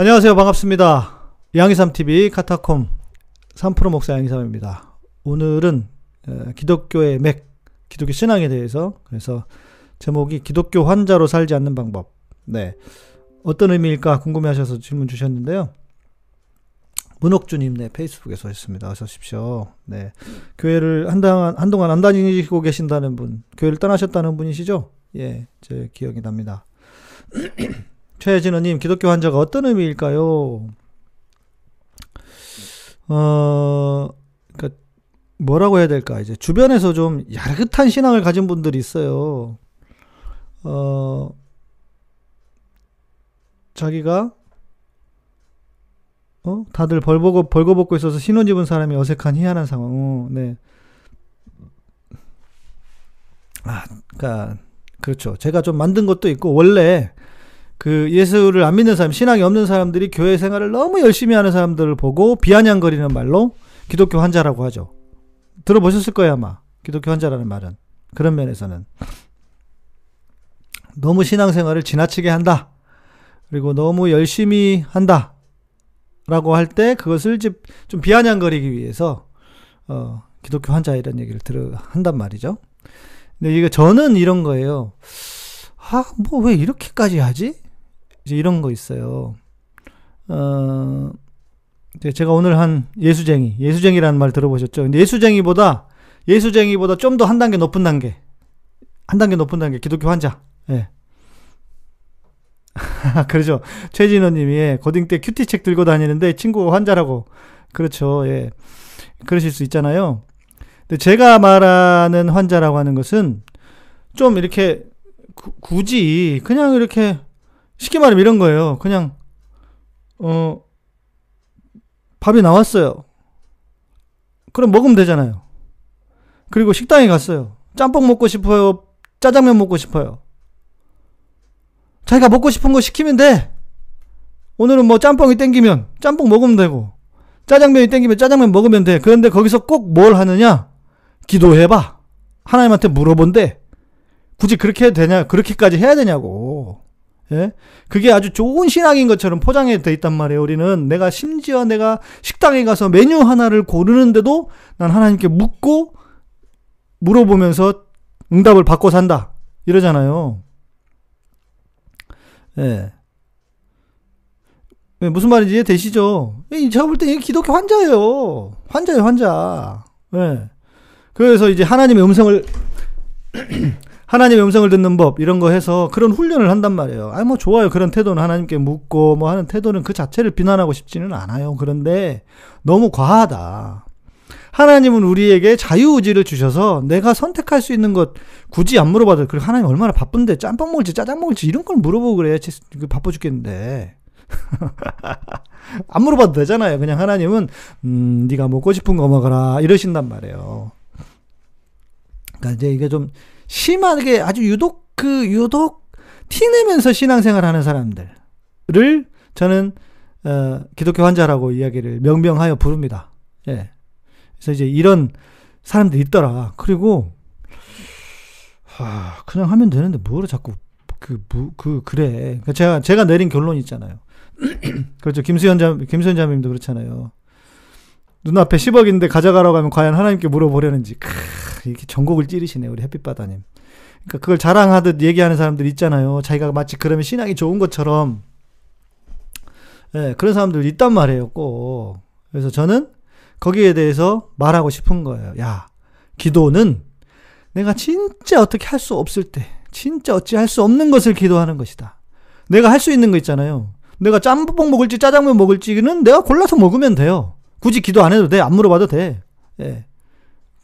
안녕하세요. 반갑습니다. 양희삼TV 카타콤 3프로 목사 양희삼입니다. 오늘은 어, 기독교의 맥, 기독교 신앙에 대해서 그래서 제목이 기독교 환자로 살지 않는 방법. 네. 어떤 의미일까 궁금해 하셔서 질문 주셨는데요. 문옥주님, 네, 페이스북에서 했습니다. 어서 오십시오. 네. 교회를 한동안, 한동안 안 다니고 계신다는 분, 교회를 떠나셨다는 분이시죠? 예, 제 기억이 납니다. 최진호님, 기독교 환자가 어떤 의미일까요? 어, 그니까, 뭐라고 해야 될까? 이제 주변에서 좀 야릇한 신앙을 가진 분들이 있어요. 어, 자기가, 어? 다들 벌보고, 벌거벗고 있어서 신혼 입은 사람이 어색한 희한한 상황. 어, 네. 아, 그니까, 그렇죠. 제가 좀 만든 것도 있고, 원래, 그 예수를 안 믿는 사람, 신앙이 없는 사람들이 교회 생활을 너무 열심히 하는 사람들을 보고 비아냥거리는 말로 기독교 환자라고 하죠. 들어보셨을 거예요, 아마. 기독교 환자라는 말은. 그런 면에서는. 너무 신앙생활을 지나치게 한다. 그리고 너무 열심히 한다. 라고 할 때 그것을 좀 비아냥거리기 위해서, 어, 기독교 환자 이런 얘기를 들어, 한단 말이죠. 근데 이게 저는 이런 거예요. 아, 뭐 왜 이렇게까지 하지? 이제 이런 거 있어요. 어, 제가 오늘 한 예수쟁이, 예수쟁이라는 말 들어보셨죠? 근데 예수쟁이보다, 예수쟁이보다 좀 더 한 단계 높은 단계. 한 단계 높은 단계, 기독교 환자. 예. 그렇죠. 최진호 님이, 예, 고딩 때 큐티 책 들고 다니는데 친구가 환자라고. 그렇죠. 예. 그러실 수 있잖아요. 근데 제가 말하는 환자라고 하는 것은 좀 이렇게 구, 굳이 그냥 이렇게 쉽게 말하면 이런 거예요. 그냥 어 밥이 나왔어요. 그럼 먹으면 되잖아요. 그리고 식당에 갔어요. 짬뽕 먹고 싶어요. 짜장면 먹고 싶어요. 자기가 먹고 싶은 거 시키면 돼. 오늘은 뭐 짬뽕이 땡기면 짬뽕 먹으면 되고 짜장면이 땡기면 짜장면 먹으면 돼. 그런데 거기서 꼭 뭘 하느냐? 기도해봐. 하나님한테 물어본대. 굳이 그렇게 해도 되냐? 그렇게까지 해야 되냐고. 예? 그게 아주 좋은 신앙인 것처럼 포장해 돼 있단 말이에요. 우리는 내가 심지어 내가 식당에 가서 메뉴 하나를 고르는데도 난 하나님께 묻고 물어보면서 응답을 받고 산다. 이러잖아요. 예. 예 무슨 말인지 이해되시죠? 제가 볼 때 기독교 환자예요. 환자예요, 환자. 예. 그래서 이제 하나님의 음성을 하나님의 음성을 듣는 법 이런 거 해서 그런 훈련을 한단 말이에요. 아 뭐 좋아요. 그런 태도는 하나님께 묻고 뭐 하는 태도는 그 자체를 비난하고 싶지는 않아요. 그런데 너무 과하다. 하나님은 우리에게 자유의지를 주셔서 내가 선택할 수 있는 것 굳이 안 물어봐도 그리고 하나님 얼마나 바쁜데 짬뽕 먹을지 짜장 먹을지 이런 걸 물어보고 그래. 그 바빠 죽겠는데. 안 물어봐도 되잖아요. 그냥 하나님은 음, 네가 먹고 싶은 거 먹어라 이러신단 말이에요. 그러니까 이제 이게 좀 심하게 아주 유독 그 유독 티내면서 신앙생활 하는 사람들을 저는 어, 기독교 환자라고 이야기를 명명하여 부릅니다. 예. 그래서 이제 이런 사람들이 있더라. 그리고 하, 그냥 하면 되는데 뭐를 자꾸 그, 뭐, 그, 그래. 그러니까 제가, 제가 내린 결론 있잖아요. 그렇죠. 김수현 자, 김수현 자님도 그렇잖아요. 눈앞에 10억인데 가져가라고 하면 과연 하나님께 물어보려는지. 크, 이렇게 전곡을 찌르시네, 우리 햇빛바다님. 그러니까 그걸 자랑하듯 얘기하는 사람들 있잖아요. 자기가 마치 그러면 신앙이 좋은 것처럼. 예, 네, 그런 사람들 있단 말이에요, 꼭. 그래서 저는 거기에 대해서 말하고 싶은 거예요. 야, 기도는 내가 진짜 어떻게 할 수 없을 때, 진짜 어찌 할 수 없는 것을 기도하는 것이다. 내가 할 수 있는 거 있잖아요. 내가 짬뽕 먹을지 짜장면 먹을지는 내가 골라서 먹으면 돼요. 굳이 기도 안 해도 돼. 안 물어봐도 돼. 예.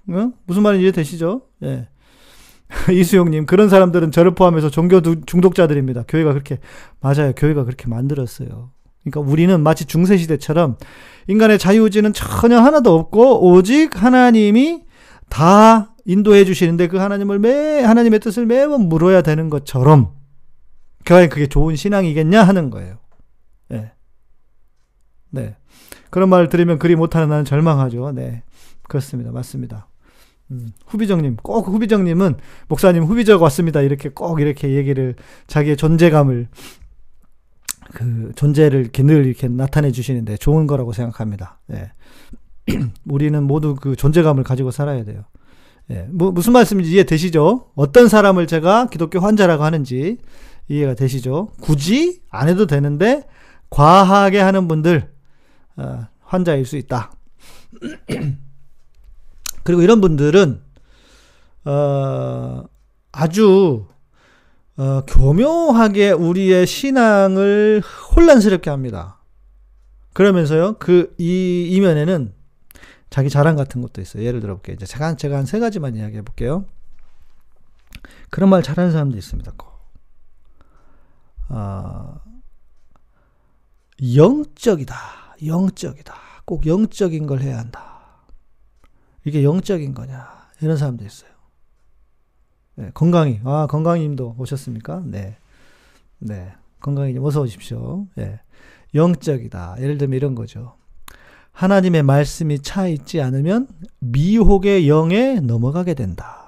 어? 무슨 말인지 이해되시죠? 예. 이수용님, 그런 사람들은 저를 포함해서 종교 중독자들입니다. 교회가 그렇게, 맞아요. 교회가 그렇게 만들었어요. 그러니까 우리는 마치 중세시대처럼 인간의 자유의지는 전혀 하나도 없고, 오직 하나님이 다 인도해 주시는데 그 하나님을 매, 하나님의 뜻을 매번 물어야 되는 것처럼, 과연 그게 좋은 신앙이겠냐 하는 거예요. 예. 네. 그런 말을 들으면 그리 못하는 나는 절망하죠. 네. 그렇습니다. 맞습니다. 음, 후비정님, 꼭 후비정님은, 목사님 후비적 왔습니다. 이렇게 꼭 이렇게 얘기를, 자기의 존재감을, 그 존재를 이렇게 늘 이렇게 나타내 주시는데 좋은 거라고 생각합니다. 예. 우리는 모두 그 존재감을 가지고 살아야 돼요. 예. 뭐, 무슨 말씀인지 이해되시죠? 어떤 사람을 제가 기독교 환자라고 하는지 이해가 되시죠? 굳이 안 해도 되는데 과하게 하는 분들 어, 환자일 수 있다. 그리고 이런 분들은 어, 아주 어, 교묘하게 우리의 신앙을 혼란스럽게 합니다. 그러면서요, 그, 이, 이면에는 자기 자랑 같은 것도 있어요. 예를 들어볼게요. 이제 제가, 제가 한 세 가지만 이야기해 볼게요. 그런 말 잘하는 사람도 있습니다. 어, 영적이다. 영적이다. 꼭 영적인 걸 해야 한다. 이게 영적인 거냐. 이런 사람도 있어요. 네, 건강히. 아, 건강님도 오셨습니까? 네. 네. 건강이님 어서 오십시오. 예. 영적이다. 예를 들면 이런 거죠. 하나님의 말씀이 차 있지 않으면 미혹의 영에 넘어가게 된다.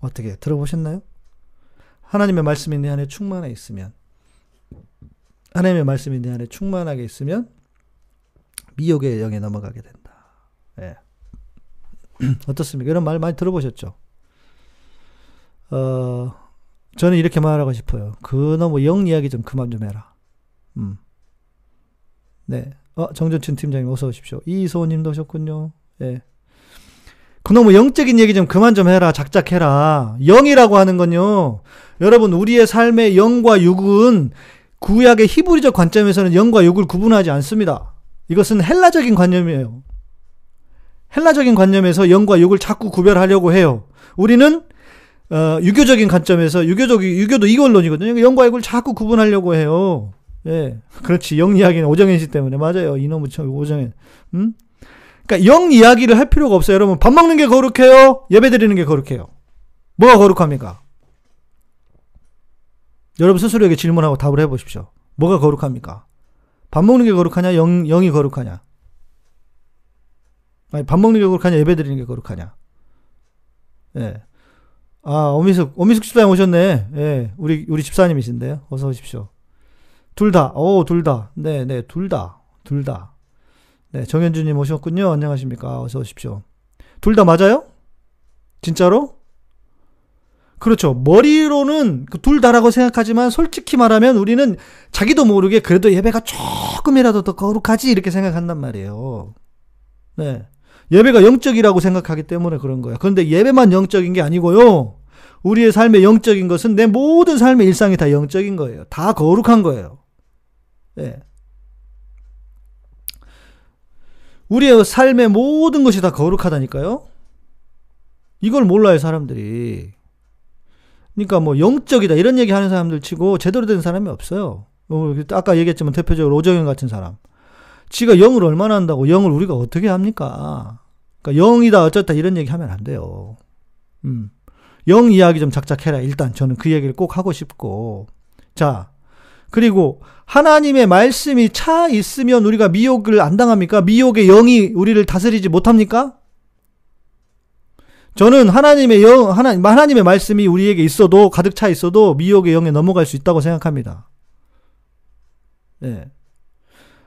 어떻게 들어보셨나요? 하나님의 말씀이 내 안에 충만해 있으면 하나님의 말씀이 내 안에 충만하게 있으면 미혹의 영에 넘어가게 된다. 예. 어떻습니까? 이런 말 많이 들어보셨죠? 어, 저는 이렇게 말하고 싶어요. 그 너무 영 이야기 좀 그만 좀 해라. 음. 네. 어, 정전춘 팀장님 어서 오십시오. 이소호 님도 오셨군요. 예. 그놈의 영적인 얘기 좀 그만 좀 해라. 작작해라. 영이라고 하는 건요. 여러분, 우리의 삶의 영과 육은 구약의 히브리적 관점에서는 영과 육을 구분하지 않습니다. 이것은 헬라적인 관념이에요. 헬라적인 관념에서 영과 육을 자꾸 구별하려고 해요. 우리는 어, 유교적인 관점에서 유교적 유교도 이원론이거든요. 영과 육을 자꾸 구분하려고 해요. 예, 그렇지. 영 이야기는 오정현 씨 때문에 맞아요. 이놈의 오정현. 음? 그러니까 영 이야기를 할 필요가 없어요. 여러분 밥 먹는 게 거룩해요. 예배 드리는 게 거룩해요. 뭐가 거룩합니까? 여러분 스스로에게 질문하고 답을 해보십시오. 뭐가 거룩합니까? 밥 먹는 게 거룩하냐? 영, 영이 거룩하냐? 아니, 밥 먹는 게 거룩하냐? 예배 드리는 게 거룩하냐? 예. 아, 오미숙, 오미숙 집사님 오셨네. 예, 우리, 우리 집사님이신데요. 어서 오십시오. 둘 다, 오, 둘 다. 네, 네, 둘 다. 둘 다. 네, 정현주님 오셨군요. 안녕하십니까. 어서 오십시오. 둘 다 맞아요? 진짜로? 그렇죠. 머리로는 그 둘 다라고 생각하지만 솔직히 말하면 우리는 자기도 모르게 그래도 예배가 조금이라도 더 거룩하지 이렇게 생각한단 말이에요. 네. 예배가 영적이라고 생각하기 때문에 그런 거야. 그런데 예배만 영적인 게 아니고요. 우리의 삶의 영적인 것은 내 모든 삶의 일상이 다 영적인 거예요. 다 거룩한 거예요. 예. 우리의 삶의 모든 것이 다 거룩하다니까요. 이걸 몰라요, 사람들이. 그러니까 뭐 영적이다 이런 얘기 하는 사람들 치고 제대로 된 사람이 없어요. 어, 아까 얘기했지만 대표적으로 오정현 같은 사람. 지가 영을 얼마나 한다고 영을 우리가 어떻게 합니까? 그러니까 영이다 어쩌다 이런 얘기 하면 안 돼요. 음. 영 이야기 좀 작작해라. 일단 저는 그 얘기를 꼭 하고 싶고. 자, 그리고 하나님의 말씀이 차 있으면 우리가 미혹을 안 당합니까? 미혹의 영이 우리를 다스리지 못합니까? 저는 하나님의 영, 하나, 하나님의 말씀이 우리에게 있어도, 가득 차 있어도 미혹의 영에 넘어갈 수 있다고 생각합니다. 네.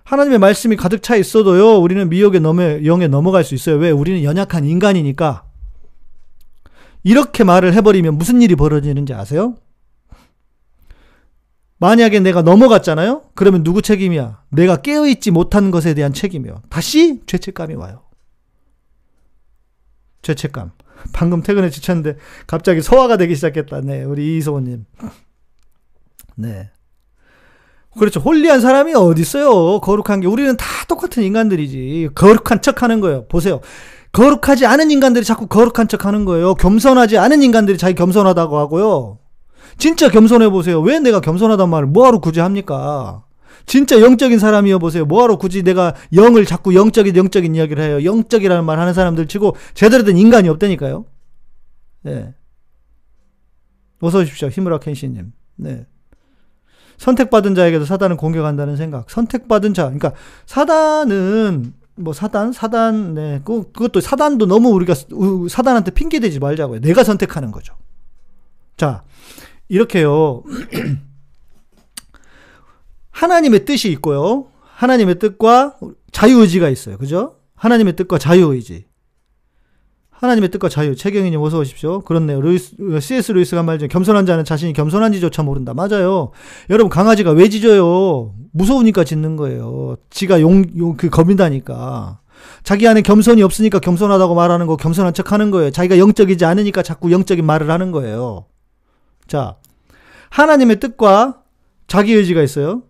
하나님의 말씀이 가득 차 있어도요, 우리는 미혹의 넘어, 영에 넘어갈 수 있어요. 왜? 우리는 연약한 인간이니까. 이렇게 말을 해버리면 무슨 일이 벌어지는지 아세요? 만약에 내가 넘어갔잖아요? 그러면 누구 책임이야? 내가 깨어있지 못한 것에 대한 책임이요. 다시 죄책감이 와요. 죄책감. 방금 퇴근에 지쳤는데 갑자기 소화가 되기 시작했다. 네, 우리 이소호님. 네. 그렇죠. 홀리한 사람이 어디 있어요? 거룩한 게 우리는 다 똑같은 인간들이지. 거룩한 척하는 거예요. 보세요. 거룩하지 않은 인간들이 자꾸 거룩한 척하는 거예요. 겸손하지 않은 인간들이 자기 겸손하다고 하고요. 진짜 겸손해 보세요. 왜 내가 겸손하단 말을 뭐하러 굳이 합니까? 진짜 영적인 사람이어 보세요. 뭐하러 굳이 내가 영을 자꾸 영적인 영적인 이야기를 해요. 영적이라는 말 하는 사람들 치고 제대로 된 인간이 없다니까요. 네. 어서 오십시오. 히무라 켄시님. 네. 선택받은 자에게도 사단은 공격한다는 생각. 선택받은 자. 그러니까 사단은 뭐 사단, 사단, 네. 그, 그것도 사단도 너무 우리가 사단한테 핑계 대지 말자고요. 내가 선택하는 거죠. 자, 이렇게요. 하나님의 뜻이 있고요. 하나님의 뜻과 자유의지가 있어요. 그죠? 하나님의 뜻과 자유의지. 하나님의 뜻과 자유. 최경희님 어서 오십시오. 그렇네요. 루이스, C.S. 루이스가 말이죠. 겸손한 자는 자신이 겸손한지조차 모른다. 맞아요. 여러분 강아지가 왜 짖어요? 무서우니까 짖는 거예요. 지가 용, 용, 그 겁이다니까. 자기 안에 겸손이 없으니까 겸손하다고 말하는 거, 겸손한 척 하는 거예요. 자기가 영적이지 않으니까 자꾸 영적인 말을 하는 거예요. 자, 하나님의 뜻과 자기 의지가 있어요.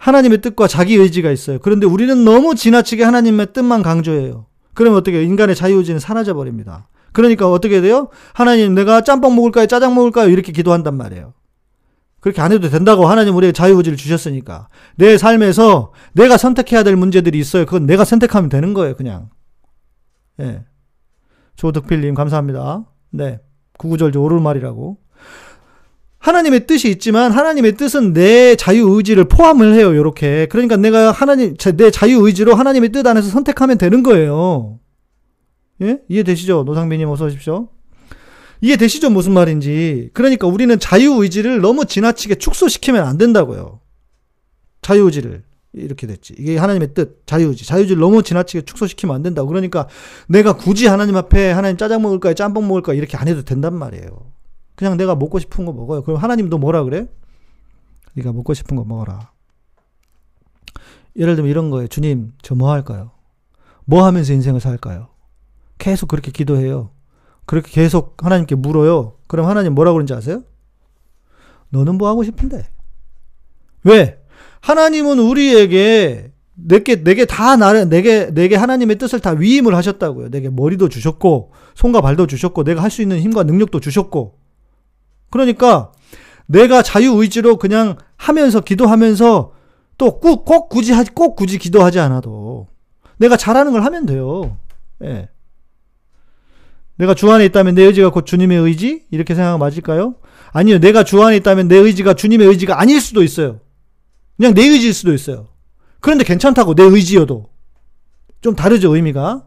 하나님의 뜻과 자기 의지가 있어요. 그런데 우리는 너무 지나치게 하나님의 뜻만 강조해요. 그러면 어떻게 인간의 자유의지는 사라져 버립니다. 그러니까 어떻게 돼요? 하나님 내가 짬뽕 먹을까요? 짜장 먹을까요? 이렇게 기도한단 말이에요. 그렇게 안 해도 된다고 하나님 우리에게 자유의지를 주셨으니까. 내 삶에서 내가 선택해야 될 문제들이 있어요. 그건 내가 선택하면 되는 거예요, 그냥. 예. 조득필님, 감사합니다. 네. 구구절절 오르말이라고. 하나님의 뜻이 있지만 하나님의 뜻은 내 자유 의지를 포함을 해요. 요렇게. 그러니까 내가 하나님 내 자유 의지로 하나님의 뜻 안에서 선택하면 되는 거예요. 예? 이해되시죠? 노상빈 님 어서 오십시오. 이해되시죠? 무슨 말인지. 그러니까 우리는 자유 의지를 너무 지나치게 축소시키면 안 된다고요. 자유 의지를. 이렇게 됐지. 이게 하나님의 뜻, 자유의지. 자유의지를 너무 지나치게 축소시키면 안 된다고. 그러니까 내가 굳이 하나님 앞에 하나님 짜장 먹을까, 짬뽕 먹을까 이렇게 안 해도 된단 말이에요. 그냥 내가 먹고 싶은 거 먹어요. 그럼 하나님도 뭐라 그래? 네가 먹고 싶은 거 먹어라. 예를 들면 이런 거예요. 주님, 저 뭐 할까요? 뭐 하면서 인생을 살까요? 계속 그렇게 기도해요. 그렇게 계속 하나님께 물어요. 그럼 하나님 뭐라고 그러는지 아세요? 너는 뭐 하고 싶은데? 왜? 하나님은 우리에게 내게 내게 다 나를 내게 내게 하나님의 뜻을 다 위임을 하셨다고요. 내게 머리도 주셨고 손과 발도 주셨고 내가 할 수 있는 힘과 능력도 주셨고 그러니까 내가 자유의지로 그냥 하면서 기도하면서 또 꼭, 꼭 굳이 하지, 꼭 굳이 기도하지 않아도 내가 잘하는 걸 하면 돼요. 예. 내가 주 안에 있다면 내 의지가 곧 주님의 의지? 이렇게 생각하면 맞을까요? 아니요. 내가 주 안에 있다면 내 의지가 주님의 의지가 아닐 수도 있어요. 그냥 내 의지일 수도 있어요. 그런데 괜찮다고, 내 의지여도. 좀 다르죠, 의미가?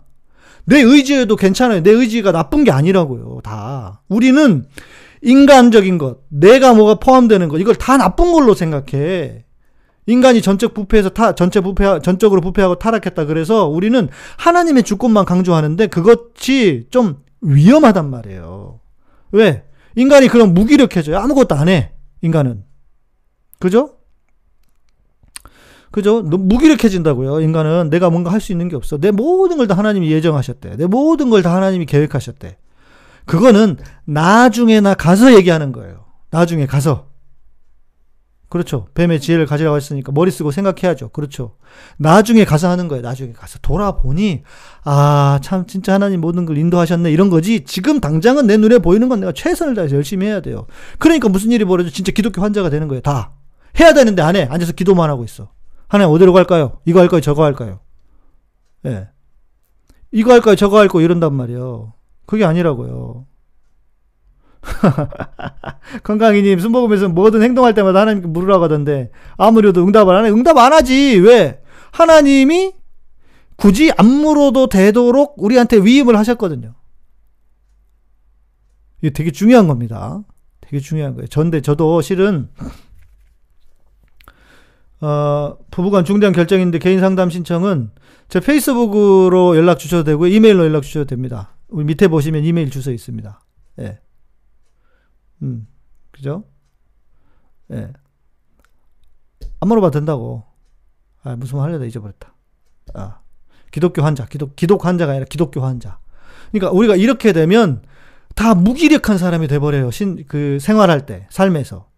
내 의지여도 괜찮아요. 내 의지가 나쁜 게 아니라고요, 다. 우리는 인간적인 것, 내가 뭐가 포함되는 것, 이걸 다 나쁜 걸로 생각해. 인간이 전적 부패해서 타, 전체 부패, 전적으로 부패하고 타락했다. 그래서 우리는 하나님의 주권만 강조하는데 그것이 좀 위험하단 말이에요. 왜? 인간이 그럼 무기력해져요. 아무것도 안 해. 인간은. 그죠? 그죠? 무기력해진다고요. 인간은 내가 뭔가 할 수 있는 게 없어. 내 모든 걸 다 하나님이 예정하셨대. 내 모든 걸 다 하나님이 계획하셨대. 그거는 나중에나 가서 얘기하는 거예요. 나중에 가서. 그렇죠. 뱀의 지혜를 가지라고 했으니까 머리 쓰고 생각해야죠. 그렇죠. 나중에 가서 하는 거예요. 나중에 가서 돌아보니 아, 참 진짜 하나님 모든 걸 인도하셨네 이런 거지. 지금 당장은 내 눈에 보이는 건 내가 최선을 다해서 열심히 해야 돼요. 그러니까 무슨 일이 벌어져 진짜 기독교 환자가 되는 거예요. 다. 해야 되는데 안 해. 앉아서 기도만 하고 있어. 하나님 어디로 갈까요? 이거 할까요? 저거 할까요? 예. 네. 이거 할까요? 저거 할까요? 이런단 말이에요. 그게 아니라고요. 건강이님, 술 먹으면서 뭐든 행동할 때마다 하나님께 물으라고 하던데, 아무래도 응답을 안 해. 응답 안 하지. 왜? 하나님이 굳이 안 물어도 되도록 우리한테 위임을 하셨거든요. 이게 되게 중요한 겁니다. 되게 중요한 거예요. 전데 저도 실은, 어, 부부간 중대한 결정인데 개인 상담 신청은 제 페이스북으로 연락 주셔도 되고, 이메일로 연락 주셔도 됩니다. 우리 밑에 보시면 이메일 주소 있습니다. 예. 음, 그죠? 예. 안 물어봐도 된다고. 아, 무슨 말 하려다 잊어버렸다. 아. 기독교 환자, 기독, 기독 환자가 아니라 기독교 환자. 그러니까 우리가 이렇게 되면 다 무기력한 사람이 돼버려요. 신, 그 생활할 때, 삶에서.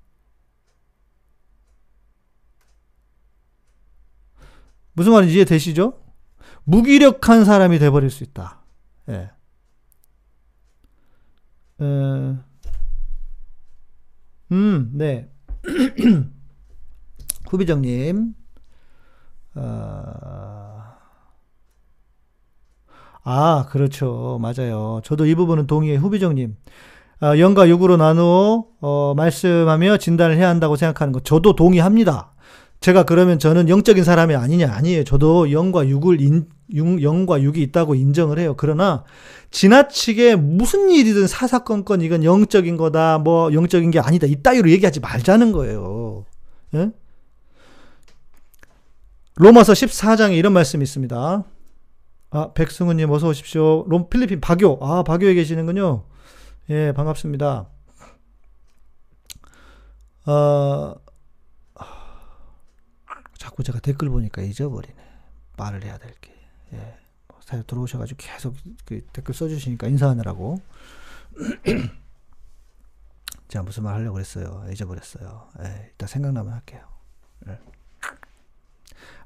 무슨 말인지 이해되시죠? 무기력한 사람이 돼버릴 수 있다. 예. 어, 음, 네. 후비정님, 어, 아, 그렇죠. 맞아요. 저도 이 부분은 동의해. 후비정님. 아, 영과 육으로 나누어, 어, 말씀하며 진단을 해야 한다고 생각하는 거. 저도 동의합니다. 제가 그러면 저는 영적인 사람이 아니냐? 아니에요. 저도 영과 육을 인, 육, 영과 육이 있다고 인정을 해요. 그러나 지나치게 무슨 일이든 사사건건 이건 영적인 거다, 뭐 영적인 게 아니다. 이따위로 얘기하지 말자는 거예요. 예? 로마서 14장에 이런 말씀이 있습니다. 아, 백승우님 어서 오십시오. 롬, 필리핀 박요. 아, 박요에 계시는군요. 예, 반갑습니다. 어, 자꾸 제가 댓글 보니까 잊어버리네. 말을 해야 될 게. 예. 잘 들어오셔가지고 계속 그 댓글 써주시니까 인사하느라고. 제가 무슨 말 하려고 그랬어요. 잊어버렸어요. 예, 이따 생각나면 할게요. 예.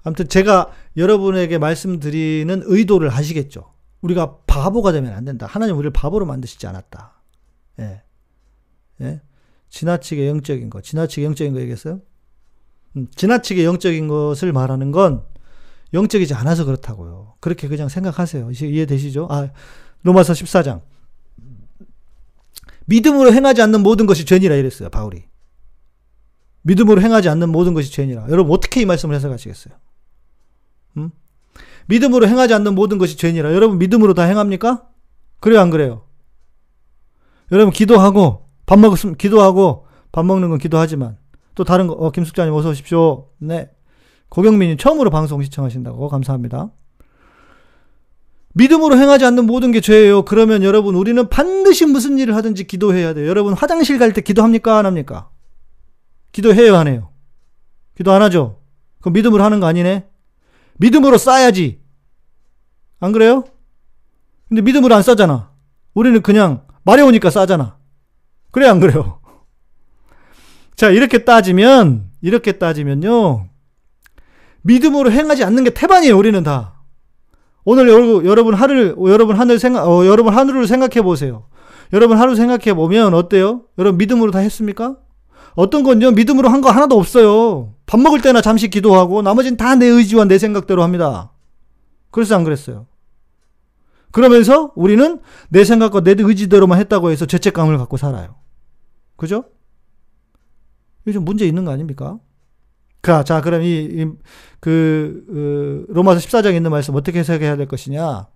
아무튼 제가 여러분에게 말씀드리는 의도를 하시겠죠. 우리가 바보가 되면 안 된다. 하나님 우리를 바보로 만드시지 않았다. 예. 예. 지나치게 영적인 거, 지나치게 영적인 거 얘기했어요? 음, 지나치게 영적인 것을 말하는 건 영적이지 않아서 그렇다고요. 그렇게 그냥 생각하세요. 이해되시죠? 아, 로마서 14장. 믿음으로 행하지 않는 모든 것이 죄니라 이랬어요, 바울이. 믿음으로 행하지 않는 모든 것이 죄니라. 여러분, 어떻게 이 말씀을 해석하시겠어요? 음? 믿음으로 행하지 않는 모든 것이 죄니라. 여러분, 믿음으로 다 행합니까? 그래요, 안 그래요? 여러분, 기도하고, 밥 먹었으면, 기도하고, 밥 먹는 건 기도하지만, 또 다른 거, 어, 김숙자님 어서 오십시오. 네. 고경민님 처음으로 방송 시청하신다고 감사합니다. 믿음으로 행하지 않는 모든 게 죄예요. 그러면 여러분 우리는 반드시 무슨 일을 하든지 기도해야 돼요. 여러분 화장실 갈 때 기도합니까? 안 합니까? 기도해요, 안 해요? 기도 안 하죠? 그럼 믿음으로 하는 거 아니네? 믿음으로 싸야지. 안 그래요? 근데 믿음으로 안 싸잖아. 우리는 그냥 마려우니까 싸잖아. 그래, 안 그래요? 자, 이렇게 따지면, 이렇게 따지면요. 믿음으로 행하지 않는 게 태반이에요, 우리는 다. 오늘 여러분 하늘, 여러분 하늘 생각, 어, 여러분 하늘을 생각해 보세요. 여러분 하루 생각해 보면 어때요? 여러분 믿음으로 다 했습니까? 어떤 건요, 믿음으로 한 거 하나도 없어요. 밥 먹을 때나 잠시 기도하고, 나머지는 다 내 의지와 내 생각대로 합니다. 그래서 안 그랬어요. 그러면서 우리는 내 생각과 내 의지대로만 했다고 해서 죄책감을 갖고 살아요. 그죠? 좀 문제 있는 거 아닙니까? 자, 자, 그럼 이, 이 그, 어, 로마서 14장에 있는 말씀 어떻게 해석해야 될 것이냐?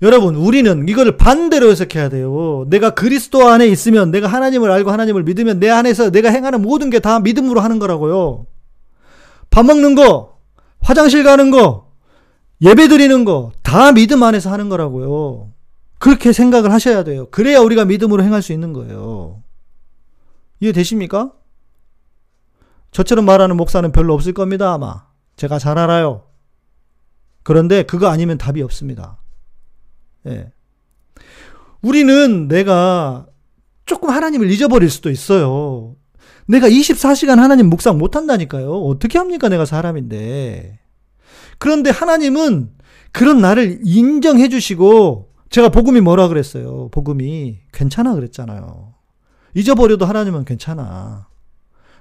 여러분, 우리는 이거를 반대로 해석해야 돼요. 내가 그리스도 안에 있으면, 내가 하나님을 알고 하나님을 믿으면 내 안에서 내가 행하는 모든 게 다 믿음으로 하는 거라고요. 밥 먹는 거, 화장실 가는 거, 예배 드리는 거, 다 믿음 안에서 하는 거라고요. 그렇게 생각을 하셔야 돼요. 그래야 우리가 믿음으로 행할 수 있는 거예요. 이해되십니까? 저처럼 말하는 목사는 별로 없을 겁니다, 아마. 제가 잘 알아요. 그런데 그거 아니면 답이 없습니다. 예. 우리는 내가 조금 하나님을 잊어버릴 수도 있어요. 내가 24시간 하나님 묵상 못 한다니까요. 어떻게 합니까? 내가 사람인데. 그런데 하나님은 그런 나를 인정해 주시고 제가 복음이 뭐라 그랬어요. 복음이 괜찮아 그랬잖아요. 잊어버려도 하나님은 괜찮아.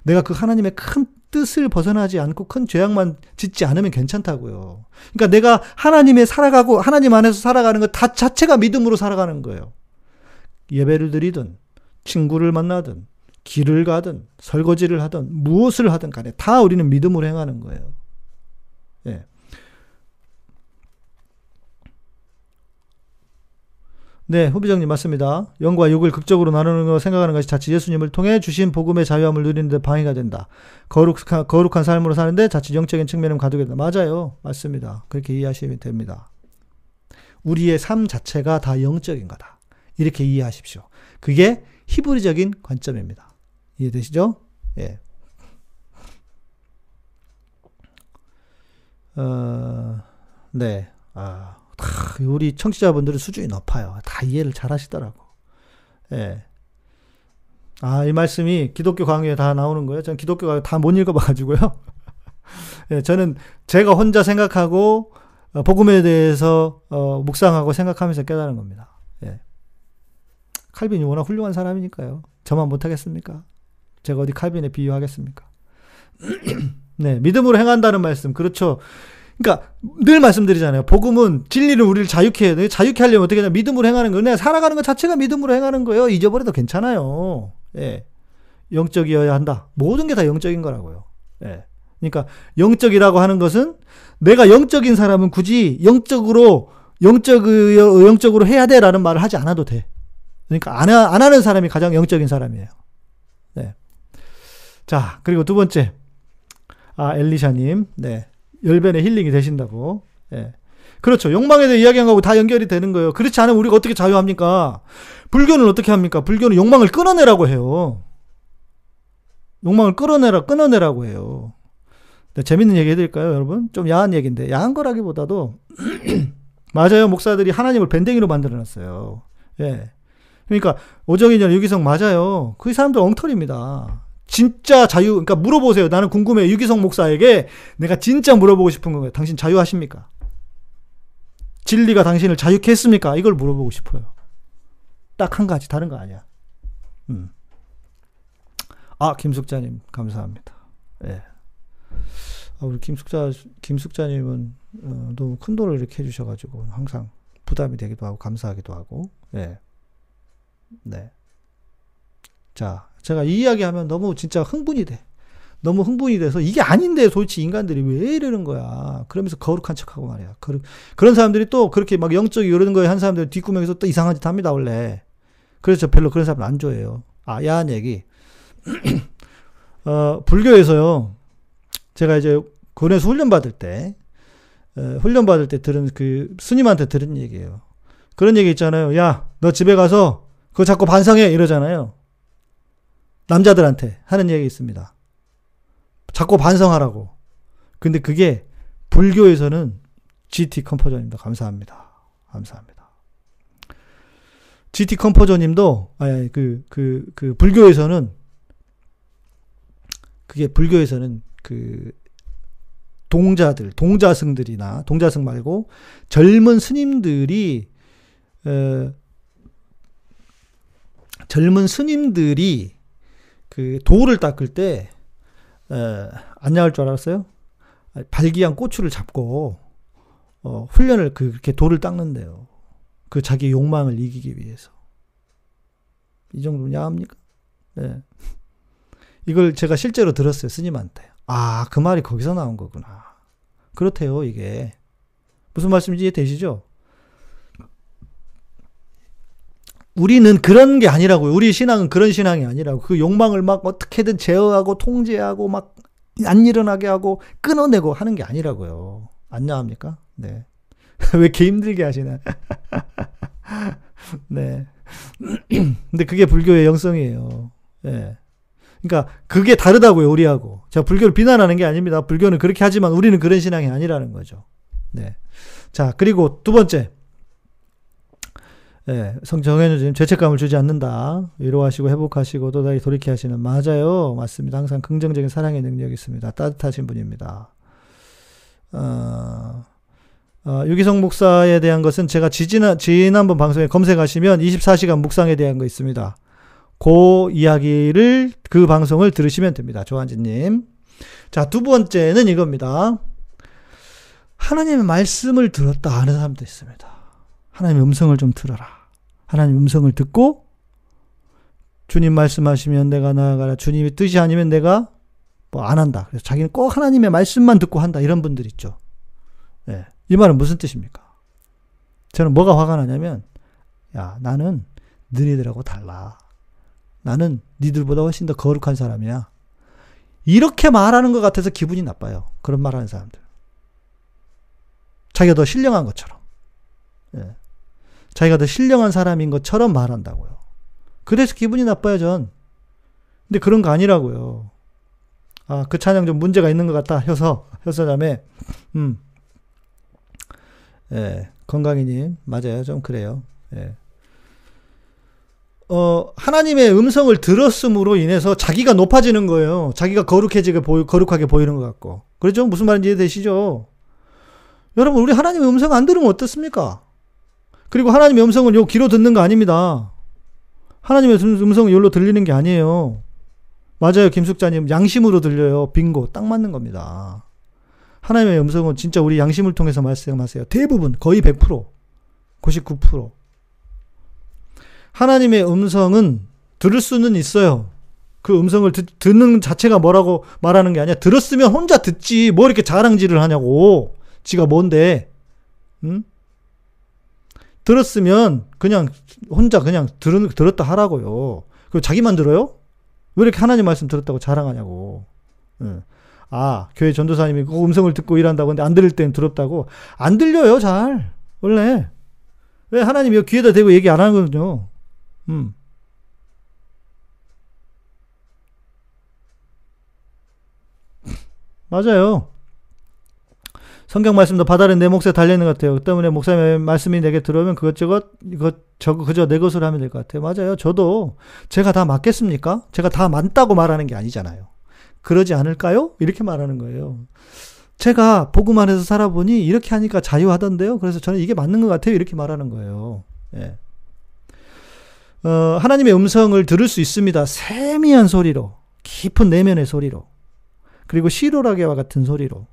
내가 그 하나님의 큰 뜻을 벗어나지 않고 큰 죄악만 짓지 않으면 괜찮다고요. 그러니까 내가 하나님의 살아가고 하나님 안에서 살아가는 것 다 자체가 믿음으로 살아가는 거예요. 예배를 드리든 친구를 만나든 길을 가든 설거지를 하든 무엇을 하든 간에 다 우리는 믿음으로 행하는 거예요. 예. 네, 후비장님 맞습니다. 영과 육을 극적으로 나누는 거 생각하는 것이 자칫 예수님을 통해 주신 복음의 자유함을 누리는 데 방해가 된다. 거룩한, 거룩한 삶으로 사는데 자칫 영적인 측면은 가두게 된다. 맞아요. 맞습니다. 그렇게 이해하시면 됩니다. 우리의 삶 자체가 다 영적인 거다. 이렇게 이해하십시오. 그게 히브리적인 관점입니다. 이해되시죠? 예. 어, 네. 아. 우리 청취자분들은 수준이 높아요. 다 이해를 잘 하시더라고. 예. 아, 이 말씀이 기독교 강의에 다 나오는 거예요. 저는 기독교 강의 다 못 읽어봐가지고요. 예, 저는 제가 혼자 생각하고, 어, 복음에 대해서, 어, 묵상하고 생각하면서 깨달은 겁니다. 예. 칼빈이 워낙 훌륭한 사람이니까요. 저만 못하겠습니까? 제가 어디 칼빈에 비유하겠습니까? 네, 믿음으로 행한다는 말씀. 그렇죠. 그러니까 늘 말씀드리잖아요. 복음은 진리를 우리를 자유케 해야 돼. 자유케 하려면 어떻게 하냐? 믿음으로 행하는 거예요. 내가 살아가는 것 자체가 믿음으로 행하는 거예요. 잊어버려도 괜찮아요. 예. 영적이어야 한다. 모든 게 다 영적인 거라고요. 예. 그러니까 영적이라고 하는 것은 내가 영적인 사람은 굳이 영적으로 영적 영적으로 해야 돼라는 말을 하지 않아도 돼. 그러니까 안, 안 하는 사람이 가장 영적인 사람이에요. 네. 자, 그리고 두 번째. 아, 엘리샤님. 네. 열변의 힐링이 되신다고. 예. 그렇죠. 욕망에 대해 이야기한 거하고 다 연결이 되는 거예요. 그렇지 않으면 우리가 어떻게 자유합니까? 불교는 어떻게 합니까? 불교는 욕망을 끊어내라고 해요. 욕망을 끌어내라, 끊어내라고 해요. 네, 재밌는 얘기 해드릴까요, 여러분? 좀 야한 얘기인데, 야한 거라기보다도, 맞아요. 목사들이 하나님을 밴댕이로 만들어놨어요. 예. 그러니까, 오정인전 유기성 맞아요. 그 사람들 엉터리입니다. 진짜 자유, 그러니까 물어보세요. 나는 궁금해. 유기성 목사에게 내가 진짜 물어보고 싶은 거예요. 당신 자유하십니까? 진리가 당신을 자유케 했습니까? 이걸 물어보고 싶어요. 딱 한 가지, 다른 거 아니야. 음. 아, 김숙자님, 감사합니다. 예. 아, 우리 김숙자, 김숙자님은, 어, 너무 큰 돈을 이렇게 해주셔가지고, 항상 부담이 되기도 하고, 감사하기도 하고, 예. 네. 자, 제가 이 이야기 하면 너무 진짜 흥분이 돼. 너무 흥분이 돼서 이게 아닌데 도대체 인간들이 왜 이러는 거야. 그러면서 거룩한 척하고 말이야. 그런, 그런 사람들이 또 그렇게 막 영적이 이러는 거에 한 사람들 뒷구멍에서 또 이상한 짓 합니다, 원래. 그래서 별로 그런 사람 안 좋아해요. 아, 야한 얘기. 어, 불교에서요, 제가 이제 군에서 훈련 받을 때, 어, 훈련 받을 때 들은 그 스님한테 들은 얘기예요. 그런 얘기 있잖아요. 야, 너 집에 가서 그거 자꾸 반성해 이러잖아요. 남자들한테 하는 얘기 있습니다. 자꾸 반성하라고. 근데 그게 불교에서는 GT 컴포저입니다. 감사합니다. 감사합니다. GT 컴포저님도 아니 그그 그, 그 불교에서는 그게 불교에서는 그 동자들, 동자승들이나 동자승 말고 젊은 스님들이 어, 젊은 스님들이 그 돌을 닦을 때 어, 안 나올 줄 알았어요? 발기한 고추를 잡고 어, 훈련을 그, 그렇게 돌을 닦는데요. 그 자기 욕망을 이기기 위해서. 이 정도면 야합니까? 네. 이걸 제가 실제로 들었어요, 스님한테. 아, 그 말이 거기서 나온 거구나. 그렇대요, 이게. 무슨 말씀인지 이해되시죠? 우리는 그런 게 아니라고요. 우리 신앙은 그런 신앙이 아니라고. 그 욕망을 막 어떻게든 제어하고 통제하고 막 안 일어나게 하고 끊어내고 하는 게 아니라고요. 안녕합니까? 네. 왜 이렇게 힘들게 하시나? 네. 근데 그게 불교의 영성이에요. 예. 네. 그러니까 그게 다르다고요, 우리하고. 제가 불교를 비난하는 게 아닙니다. 불교는 그렇게 하지만 우리는 그런 신앙이 아니라는 거죠. 네. 자, 그리고 두 번째. 예, 성정현주님 죄책감을 주지 않는다. 위로하시고 회복하시고 또다시 돌이켜 하시는 맞아요. 맞습니다. 항상 긍정적인 사랑의 능력이 있습니다. 따뜻하신 분입니다. 어, 어, 유기성 목사에 대한 것은 제가 지지난, 지난번 방송에 검색하시면 24시간 묵상에 대한 거 있습니다. 그 이야기를, 그 방송을 들으시면 됩니다. 조한진님. 자, 두 번째는 이겁니다. 하나님의 말씀을 들었다 하는 사람도 있습니다. 하나님의 음성을 좀 들어라. 하나님 음성을 듣고 주님 말씀하시면 내가 나아가라. 주님의 뜻이 아니면 내가 뭐 안 한다. 그래서 자기는 꼭 하나님의 말씀만 듣고 한다. 이런 분들 있죠. 예. 이 말은 무슨 뜻입니까? 저는 뭐가 화가 나냐면, 야, 나는 너희들하고 달라. 나는 니들보다 훨씬 더 거룩한 사람이야. 이렇게 말하는 것 같아서 기분이 나빠요. 그런 말 하는 사람들. 자기가 더 신령한 것처럼. 예. 자기가 더 신령한 사람인 것처럼 말한다고요. 그래서 기분이 나빠요, 전. 근데 그런 거 아니라고요. 아, 그 찬양 좀 문제가 있는 것 같다. 효서, 효서자매. 음. 예, 건강이님. 맞아요. 좀 그래요. 예. 어, 하나님의 음성을 들었음으로 인해서 자기가 높아지는 거예요. 자기가 거룩해지게 보이, 거룩하게 보이는 것 같고. 그렇죠? 무슨 말인지 이해되시죠? 여러분, 우리 하나님의 음성 안 들으면 어떻습니까? 그리고 하나님의 음성을 요 귀로 듣는 거 아닙니다. 하나님의 음성은 요로 들리는 게 아니에요. 맞아요, 김숙자님. 양심으로 들려요. 빙고. 딱 맞는 겁니다. 하나님의 음성은 진짜 우리 양심을 통해서 말씀하세요. 대부분, 거의 100%, 99%. 하나님의 음성은 들을 수는 있어요. 그 음성을 듣, 듣는 자체가 뭐라고 말하는 게 아니야. 들었으면 혼자 듣지. 뭐 이렇게 자랑질을 하냐고. 지가 뭔데. 응? 들었으면 그냥 혼자 그냥 들, 들었다 하라고요. 그 자기만 들어요? 왜 이렇게 하나님 말씀 들었다고 자랑하냐고. 응. 아, 교회 전도사님이 그 음성을 듣고 일한다고 근데 안 들을 땐 두렵다고. 안 들려요, 잘. 원래. 왜 하나님이 귀에다 대고 얘기 안 하거든요. 음. 맞아요. 성경 말씀도 바다는 내 몫에 달려있는 것 같아요. 그 때문에 목사님의 말씀이 내게 들어오면 그것저것, 이것, 저거, 그저 내 것으로 하면 될 것 같아요. 맞아요. 저도 제가 다 맞겠습니까? 제가 다 맞다고 말하는 게 아니잖아요. 그러지 않을까요? 이렇게 말하는 거예요. 제가 복음 안에서 살아보니 이렇게 하니까 자유하던데요. 그래서 저는 이게 맞는 것 같아요. 이렇게 말하는 거예요. 예. 어, 하나님의 음성을 들을 수 있습니다. 세미한 소리로, 깊은 내면의 소리로, 그리고 시로라게와 같은 소리로.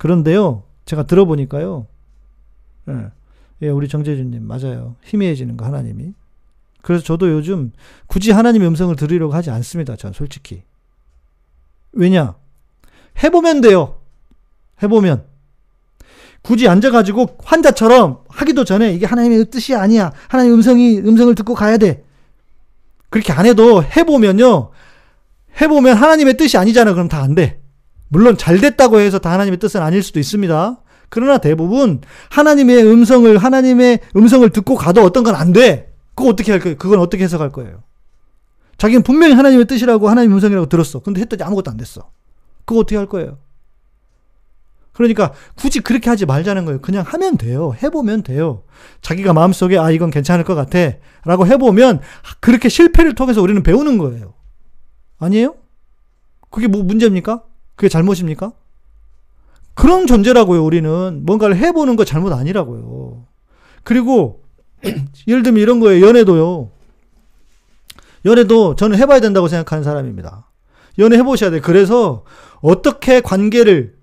그런데요, 제가 들어보니까요, 예, 예 우리 정재준님, 맞아요. 희미해지는 거, 하나님이. 그래서 저도 요즘 굳이 하나님의 음성을 들으려고 하지 않습니다. 전 솔직히. 왜냐? 해보면 돼요. 해보면. 굳이 앉아가지고 환자처럼 하기도 전에 이게 하나님의 뜻이 아니야. 하나님의 음성이, 음성을 듣고 가야 돼. 그렇게 안 해도 해보면요. 해보면 하나님의 뜻이 아니잖아. 그럼 다 안 돼. 물론 잘 됐다고 해서 다 하나님의 뜻은 아닐 수도 있습니다. 그러나 대부분 하나님의 음성을, 하나님의 음성을 듣고 가도 어떤 건 안 돼. 그거 어떻게 할 거예요? 그건 어떻게 해석할 거예요? 자기는 분명히 하나님의 뜻이라고 하나님의 음성이라고 들었어. 근데 했더니 아무것도 안 됐어. 그거 어떻게 할 거예요? 그러니까 굳이 그렇게 하지 말자는 거예요. 그냥 하면 돼요. 해보면 돼요. 자기가 마음속에 아 이건 괜찮을 것 같아 라고 해보면 그렇게 실패를 통해서 우리는 배우는 거예요. 아니에요? 그게 뭐 문제입니까? 그게 잘못입니까? 그런 존재라고요, 우리는. 뭔가를 해보는 거 잘못 아니라고요. 그리고, 예를 들면 이런 거예요, 연애도요. 연애도 저는 해봐야 된다고 생각하는 사람입니다. 연애 해보셔야 돼. 그래서 어떻게 관계를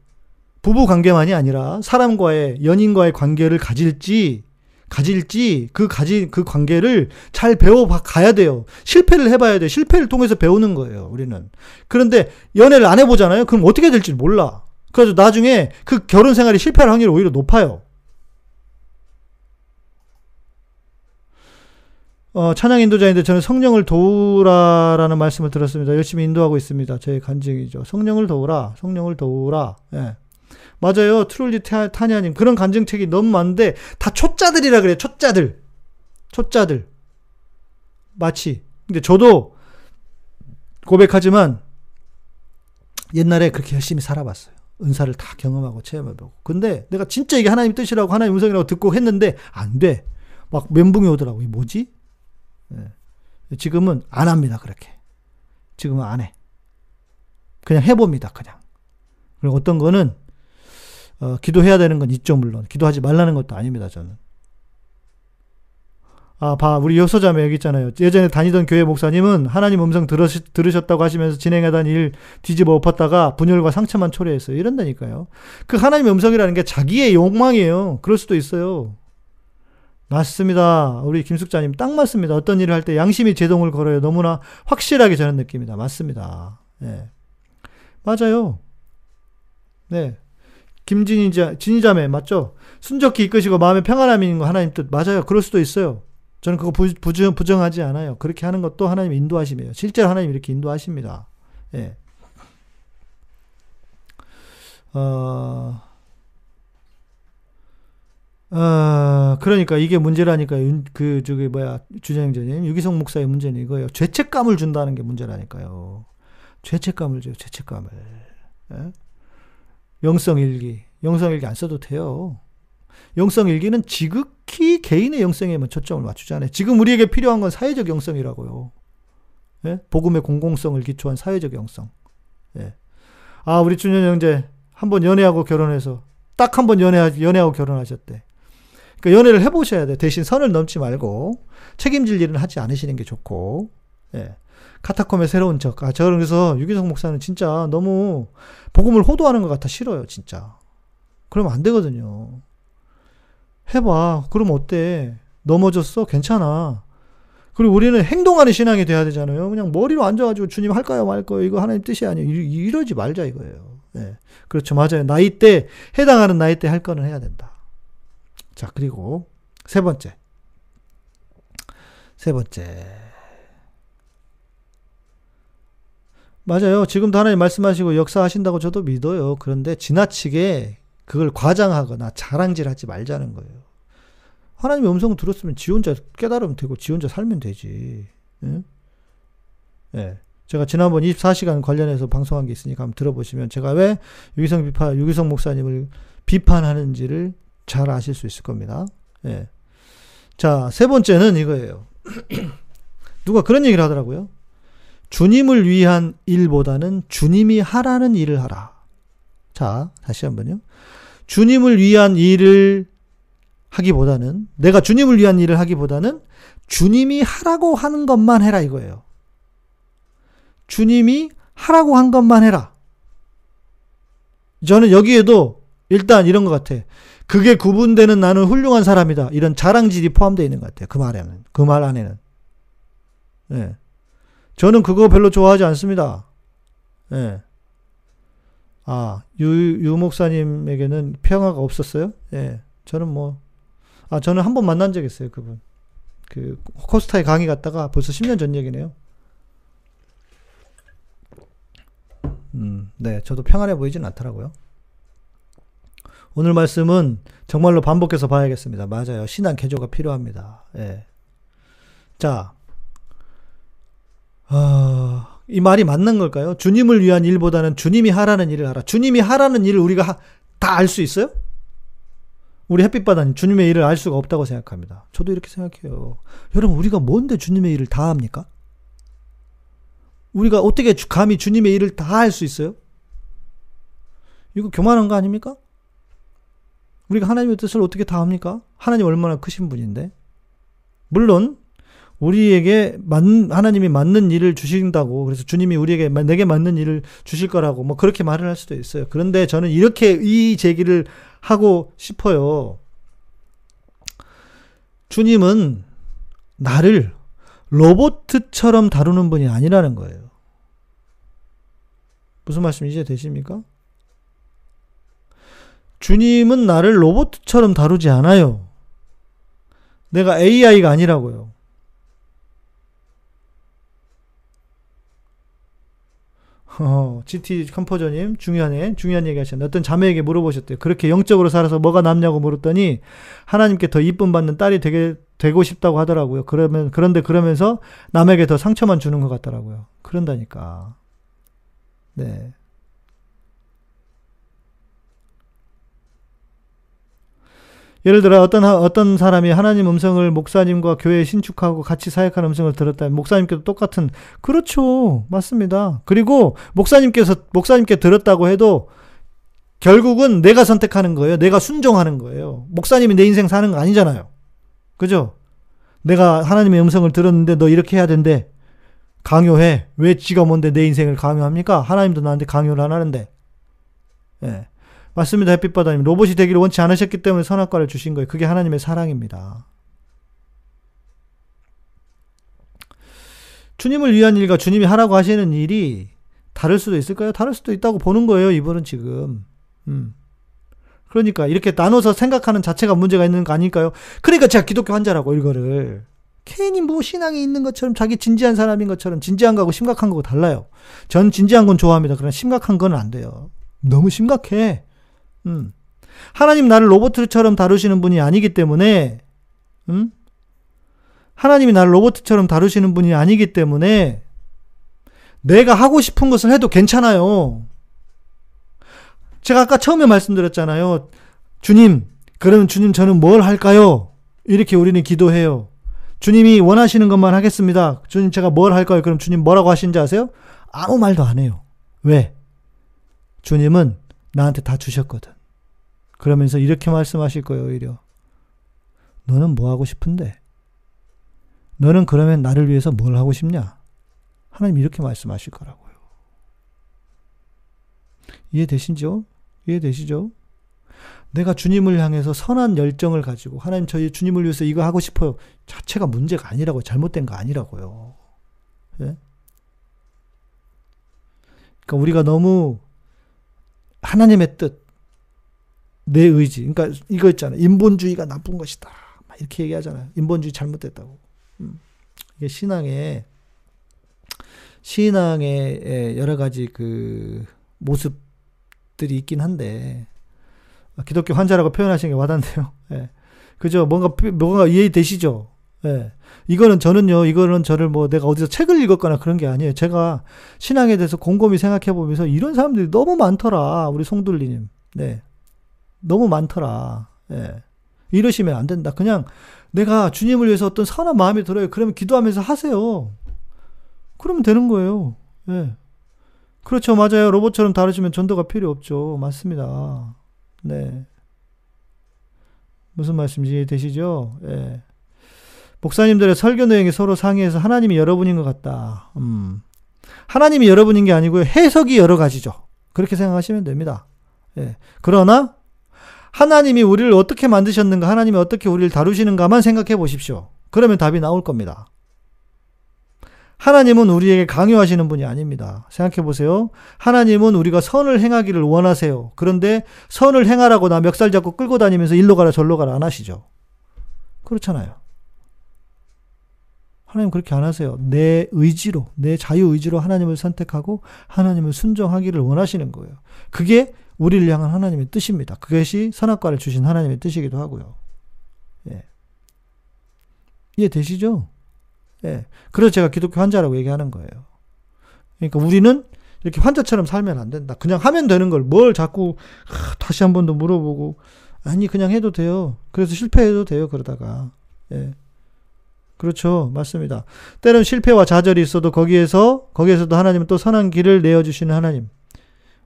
부부 관계만이 아니라 사람과의 연인과의 관계를 가질지 가질지 그 가진 그 관계를 잘 배워 가야 돼요. 실패를 해봐야 돼. 실패를 통해서 배우는 거예요. 우리는. 그런데 연애를 안 해보잖아요. 그럼 어떻게 될지 몰라. 그래서 나중에 그 결혼 생활이 실패할 확률이 오히려 높아요. 어, 찬양 인도자인데 저는 성령을 도우라라는 말씀을 들었습니다. 열심히 인도하고 있습니다. 저의 간증이죠. 성령을 도우라, 성령을 도우라. 예. 맞아요. 트롤리 타냐님. 그런 간증책이 너무 많은데, 다 초짜들이라 그래요. 초짜들. 초짜들. 마치. 근데 저도 고백하지만, 옛날에 그렇게 열심히 살아봤어요. 은사를 다 경험하고 체험해보고. 근데 내가 진짜 이게 하나님 뜻이라고 하나님 음성이라고 듣고 했는데, 안 돼. 막 멘붕이 오더라고. 이 뭐지? 예. 지금은 안 합니다, 그렇게. 지금은 안 해. 그냥 해봅니다, 그냥. 그리고 어떤 거는, 어, 기도해야 되는 건 있죠, 물론. 기도하지 말라는 것도 아닙니다, 저는. 아, 봐, 우리 여소자매 여기 있잖아요. 예전에 다니던 교회 목사님은 하나님 음성 들으시, 들으셨다고 하시면서 진행하던 일 뒤집어 엎었다가 분열과 상처만 초래했어요. 이런다니까요. 그 하나님의 음성이라는 게 자기의 욕망이에요. 그럴 수도 있어요. 맞습니다. 우리 김숙자님 딱 맞습니다. 어떤 일을 할 때 양심이 제동을 걸어요. 너무나 확실하게 저는 느낍니다. 맞습니다. 네. 맞아요. 네. 김진희자, 진희자매, 맞죠? 순적히 이끄시고 마음에 평안함이 있는 거 하나님 뜻. 맞아요. 그럴 수도 있어요. 저는 그거 부, 부정, 부정하지 않아요. 그렇게 하는 것도 하나님 인도하심이에요. 실제로 하나님 이렇게 인도하십니다. 예. 어, 어, 그러니까 이게 문제라니까 그 저기 뭐야 주장장님 유기성 목사의 문제는 이거예요. 죄책감을 준다는 게 문제라니까요. 죄책감을 줘요. 죄책감을. 예? 영성일기, 영성일기 안 써도 돼요. 영성일기는 지극히 개인의 영성에만 초점을 맞추잖아요. 지금 우리에게 필요한 건 사회적 영성이라고요. 예? 복음의 공공성을 기초한 사회적 영성. 예. 아, 우리 준현 형제 한 번 연애하고 결혼해서 딱 한 번 연애 연애하고 결혼하셨대. 그러니까 연애를 해보셔야 돼. 대신 선을 넘지 말고 책임질 일은 하지 않으시는 게 좋고. 예. 카타콤의 새로운 적. 아, 저는 그래서 유기성 목사는 진짜 너무 복음을 호도하는 것 같아 싫어요, 진짜. 그러면 안 되거든요. 해봐. 그럼 어때? 넘어졌어? 괜찮아. 그리고 우리는 행동하는 신앙이 돼야 되잖아요. 그냥 머리로 앉아가지고 주님 할까요 말까요? 이거 하나님 뜻이 아니에요. 이러 지 말자 이거예요. 네. 그렇죠. 맞아요. 나이 때, 해당하는 나이 때 할 거는 해야 된다. 자, 그리고 세 번째. 세 번째. 맞아요. 지금도 하나님 말씀하시고 역사하신다고 저도 믿어요. 그런데 지나치게 그걸 과장하거나 자랑질 하지 말자는 거예요. 하나님의 음성 들었으면 지 혼자 깨달으면 되고 지 혼자 살면 되지. 예? 예. 제가 지난번 24시간 관련해서 방송한 게 있으니까 한번 들어보시면 제가 왜 유기성 비판, 유기성 목사님을 비판하는지를 잘 아실 수 있을 겁니다. 예. 자, 세 번째는 이거예요. 누가 그런 얘기를 하더라고요. 주님을 위한 일보다는 주님이 하라는 일을 하라. 자, 다시 한번요. 주님을 위한 일을 하기보다는, 내가 주님을 위한 일을 하기보다는 주님이 하라고 하는 것만 해라 이거예요. 주님이 하라고 한 것만 해라. 저는 여기에도 일단 이런 것 같아. 그게 구분되는 나는 훌륭한 사람이다. 이런 자랑질이 포함되어 있는 것 같아요. 그 말에는. 그 말 안에는. 예. 저는 그거 별로 좋아하지 않습니다. 예. 아, 유, 유 목사님에게는 평화가 없었어요? 예. 저는 뭐, 아, 저는 한 번 만난 적 있어요, 그분. 그, 코스타에 강의 갔다가 벌써 10년 전 얘기네요. 음, 네. 저도 평안해 보이진 않더라고요. 오늘 말씀은 정말로 반복해서 봐야겠습니다. 맞아요. 신앙 개조가 필요합니다. 예. 자, 어, 이 말이 맞는 걸까요? 주님을 위한 일보다는 주님이 하라는 일을 하라. 주님이 하라는 일을 우리가 다 알 수 있어요? 우리 햇빛바다는 주님의 일을 알 수가 없다고 생각합니다. 저도 이렇게 생각해요. 여러분, 우리가 뭔데 주님의 일을 다 합니까? 우리가 어떻게 감히 주님의 일을 다 할 수 있어요? 이거 교만한 거 아닙니까? 우리가 하나님의 뜻을 어떻게 다 합니까? 하나님 얼마나 크신 분인데. 물론 우리에게 맞, 하나님이 맞는 일을 주신다고 그래서 주님이 우리에게 내게 맞는 일을 주실 거라고 뭐 그렇게 말을 할 수도 있어요. 그런데 저는 이렇게 이 제기를 하고 싶어요. 주님은 나를 로봇처럼 다루는 분이 아니라는 거예요. 무슨 말씀 이제 되십니까? 주님은 나를 로봇처럼 다루지 않아요. 내가 AI가 아니라고요. 어, GT 컴포저님 중요하네. 중요한 얘기 하셨네. 어떤 자매에게 물어보셨대요. 그렇게 영적으로 살아서 뭐가 남냐고 물었더니 하나님께 더 이쁨 받는 딸이 되게 되고 싶다고 하더라고요. 그러면 그런데 그러면서 남에게 더 상처만 주는 것 같더라고요. 그런다니까. 네 예를 들어 어떤 어떤 사람이 하나님 음성을 목사님과 교회에 신축하고 같이 사역하는 음성을 들었다면 목사님께도 똑같은. 그렇죠. 맞습니다. 그리고 목사님께서 목사님께 들었다고 해도 결국은 내가 선택하는 거예요. 내가 순종하는 거예요. 목사님이 내 인생 사는 거 아니잖아요. 그죠? 내가 하나님의 음성을 들었는데 너 이렇게 해야 된대. 강요해. 왜 지가 뭔데 내 인생을 강요합니까? 하나님도 나한테 강요를 안 하는데. 예. 맞습니다. 햇빛바다님. 로봇이 되기를 원치 않으셨기 때문에 선악과를 주신 거예요. 그게 하나님의 사랑입니다. 주님을 위한 일과 주님이 하라고 하시는 일이 다를 수도 있을까요? 다를 수도 있다고 보는 거예요. 이분은 지금. 음. 그러니까 이렇게 나눠서 생각하는 자체가 문제가 있는 거 아닐까요? 그러니까 제가 기독교 환자라고 이거를 괜히 뭐 신앙이 있는 것처럼 자기 진지한 사람인 것처럼 진지한 거하고 심각한 거하고 달라요. 전 진지한 건 좋아합니다. 그러나 심각한 건 안 돼요. 너무 심각해. 음. 하나님 나를 로봇처럼 다루시는 분이 아니기 때문에, 음? 하나님이 나를 로봇처럼 다루시는 분이 아니기 때문에, 내가 하고 싶은 것을 해도 괜찮아요. 제가 아까 처음에 말씀드렸잖아요. 주님, 그러면 주님 저는 뭘 할까요? 이렇게 우리는 기도해요. 주님이 원하시는 것만 하겠습니다. 주님 제가 뭘 할까요? 그럼 주님 뭐라고 하신지 아세요? 아무 말도 안 해요. 왜? 주님은 나한테 다 주셨거든. 그러면서 이렇게 말씀하실 거예요, 오히려. 너는 뭐 하고 싶은데? 너는 그러면 나를 위해서 뭘 하고 싶냐? 하나님 이렇게 말씀하실 거라고요. 이해되시죠? 이해되시죠? 내가 주님을 향해서 선한 열정을 가지고 하나님 저희 주님을 위해서 이거 하고 싶어요. 자체가 문제가 아니라고 잘못된 거 아니라고요. 예? 그러니까 우리가 너무 하나님의 뜻, 내 의지. 그러니까 이거 있잖아요. 인본주의가 나쁜 것이다. 막 이렇게 얘기하잖아요. 인본주의 잘못됐다고. 음. 이게 신앙의 신앙의 여러 가지 그 모습들이 있긴 한데 기독교 환자라고 표현하시는 게 와닿네요. 예. 그죠? 뭔가 뭔가 이해되시죠? 예. 이거는 저는요, 이거는 저를 뭐 내가 어디서 책을 읽었거나 그런 게 아니에요. 제가 신앙에 대해서 곰곰이 생각해 보면서 이런 사람들이 너무 많더라. 우리 송둘리님. 네. 너무 많더라. 예. 이러시면 안 된다. 그냥 내가 주님을 위해서 어떤 선한 마음이 들어요. 그러면 기도하면서 하세요. 그러면 되는 거예요. 예. 그렇죠. 맞아요. 로봇처럼 다루시면 전도가 필요 없죠. 맞습니다. 네. 무슨 말씀인지 되시죠? 예. 목사님들의 설교 내용이 서로 상의해서 하나님이 여러분인 것 같다. 음. 하나님이 여러분인 게 아니고요. 해석이 여러 가지죠. 그렇게 생각하시면 됩니다. 예. 그러나 하나님이 우리를 어떻게 만드셨는가, 하나님이 어떻게 우리를 다루시는가만 생각해 보십시오. 그러면 답이 나올 겁니다. 하나님은 우리에게 강요하시는 분이 아닙니다. 생각해 보세요. 하나님은 우리가 선을 행하기를 원하세요. 그런데 선을 행하라고 나 멱살 잡고 끌고 다니면서 일로 가라 절로 가라 안 하시죠. 그렇잖아요. 하나님 그렇게 안 하세요. 내 의지로, 내 자유 의지로 하나님을 선택하고 하나님을 순종하기를 원하시는 거예요. 그게 우리를 향한 하나님의 뜻입니다. 그것이 선악과를 주신 하나님의 뜻이기도 하고요. 예. 이해되시죠? 예. 그래서 제가 기독교 환자라고 얘기하는 거예요. 그러니까 우리는 이렇게 환자처럼 살면 안 된다. 그냥 하면 되는 걸 뭘 자꾸 다시 한 번 더 물어보고 아니 그냥 해도 돼요. 그래서 실패해도 돼요. 그러다가 예. 그렇죠. 맞습니다. 때론 실패와 좌절이 있어도 거기에서 거기에서도 하나님은 또 선한 길을 내어 주시는 하나님.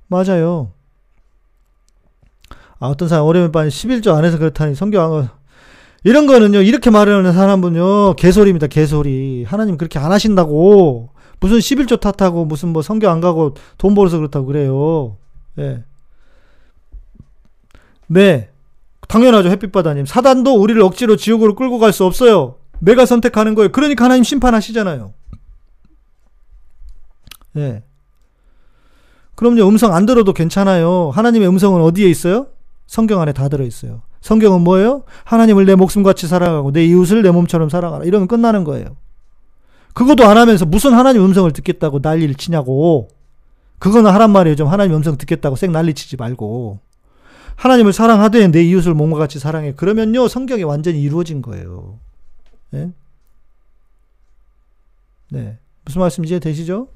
맞아요. 아, 어떤 사람 어려움에 빠진 11조 안에서 그렇다니 성경 이런 거는요, 이렇게 말하는 사람은요, 개소리입니다, 개소리. 하나님 그렇게 안 하신다고. 무슨 11조 탓하고, 무슨 뭐 성경 안 가고 돈 벌어서 그렇다고 그래요. 예. 네. 당연하죠, 햇빛바다님. 사단도 우리를 억지로 지옥으로 끌고 갈 수 없어요. 내가 선택하는 거예요. 그러니까 하나님 심판하시잖아요. 예. 그럼요, 음성 안 들어도 괜찮아요. 하나님의 음성은 어디에 있어요? 성경 안에 다 들어있어요. 성경은 뭐예요? 하나님을 내 목숨같이 사랑하고 내 이웃을 내 몸처럼 사랑하라. 이러면 끝나는 거예요. 그것도 안 하면서 무슨 하나님 음성을 듣겠다고 난리를 치냐고. 그거는 하란 말이에요. 좀 하나님 음성 듣겠다고 쌩 난리 치지 말고. 하나님을 사랑하되 내 이웃을 몸과 같이 사랑해. 그러면요, 성경이 완전히 이루어진 거예요. 네? 네. 무슨 말씀인지 되시죠?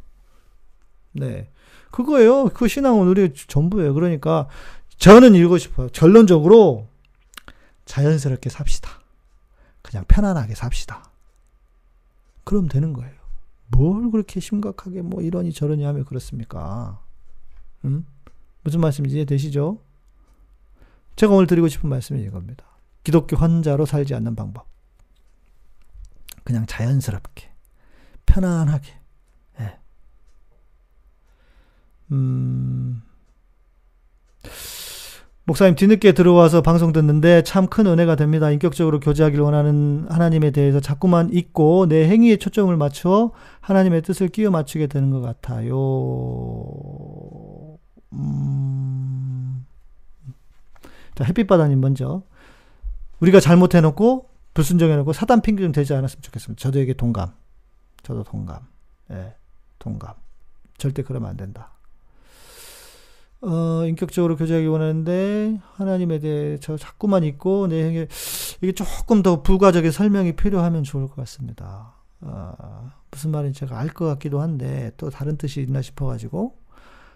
네. 그거예요. 그 신앙은 우리의 전부예요. 그러니까 저는 이러고 싶어요. 결론적으로 자연스럽게 삽시다. 그냥 편안하게 삽시다. 그럼 되는 거예요. 뭘 그렇게 심각하게 뭐 이러니 저러니 하면 그렇습니까? 음? 무슨 말씀인지 이해되시죠? 제가 오늘 드리고 싶은 말씀이 이겁니다. 기독교 환자로 살지 않는 방법. 그냥 자연스럽게, 편안하게, 예. 음, 목사님 뒤늦게 들어와서 방송 듣는데 참 큰 은혜가 됩니다. 인격적으로 교제하길 원하는 하나님에 대해서 자꾸만 잊고 내 행위에 초점을 맞춰 하나님의 뜻을 끼워 맞추게 되는 것 같아요. 음... 자, 햇빛바다님 먼저. 우리가 잘못해놓고 불순종해놓고 사단 핑계 좀 되지 않았으면 좋겠습니다. 저도에게 동감. 저도 동감. 예, 네, 동감. 절대 그러면 안 된다. 어, 인격적으로 교제하기 원하는데 하나님에 대해 저 자꾸만 있고 내 행에 이게 조금 더 부가적인 설명이 필요하면 좋을 것 같습니다. 어, 무슨 말인지 제가 알 것 같기도 한데 또 다른 뜻이 있나 싶어가지고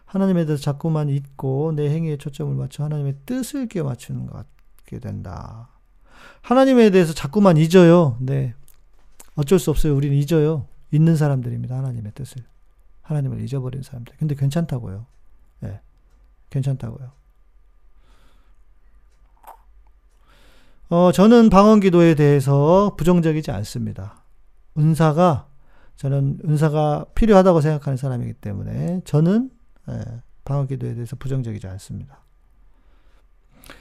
하나님에 대해서 자꾸만 있고 내 행위에 초점을 맞춰 하나님의 뜻을 끼워 맞추는 것 같게 된다. 하나님에 대해서 자꾸만 잊어요. 네. 어쩔 수 없어요. 우리는 잊어요. 잊는 사람들입니다. 하나님의 뜻을. 하나님을 잊어버린 사람들. 근데 괜찮다고요. 네. 괜찮다고요. 어, 저는 방언 기도에 대해서 부정적이지 않습니다. 은사가, 저는 은사가 필요하다고 생각하는 사람이기 때문에 저는 예, 방언 기도에 대해서 부정적이지 않습니다.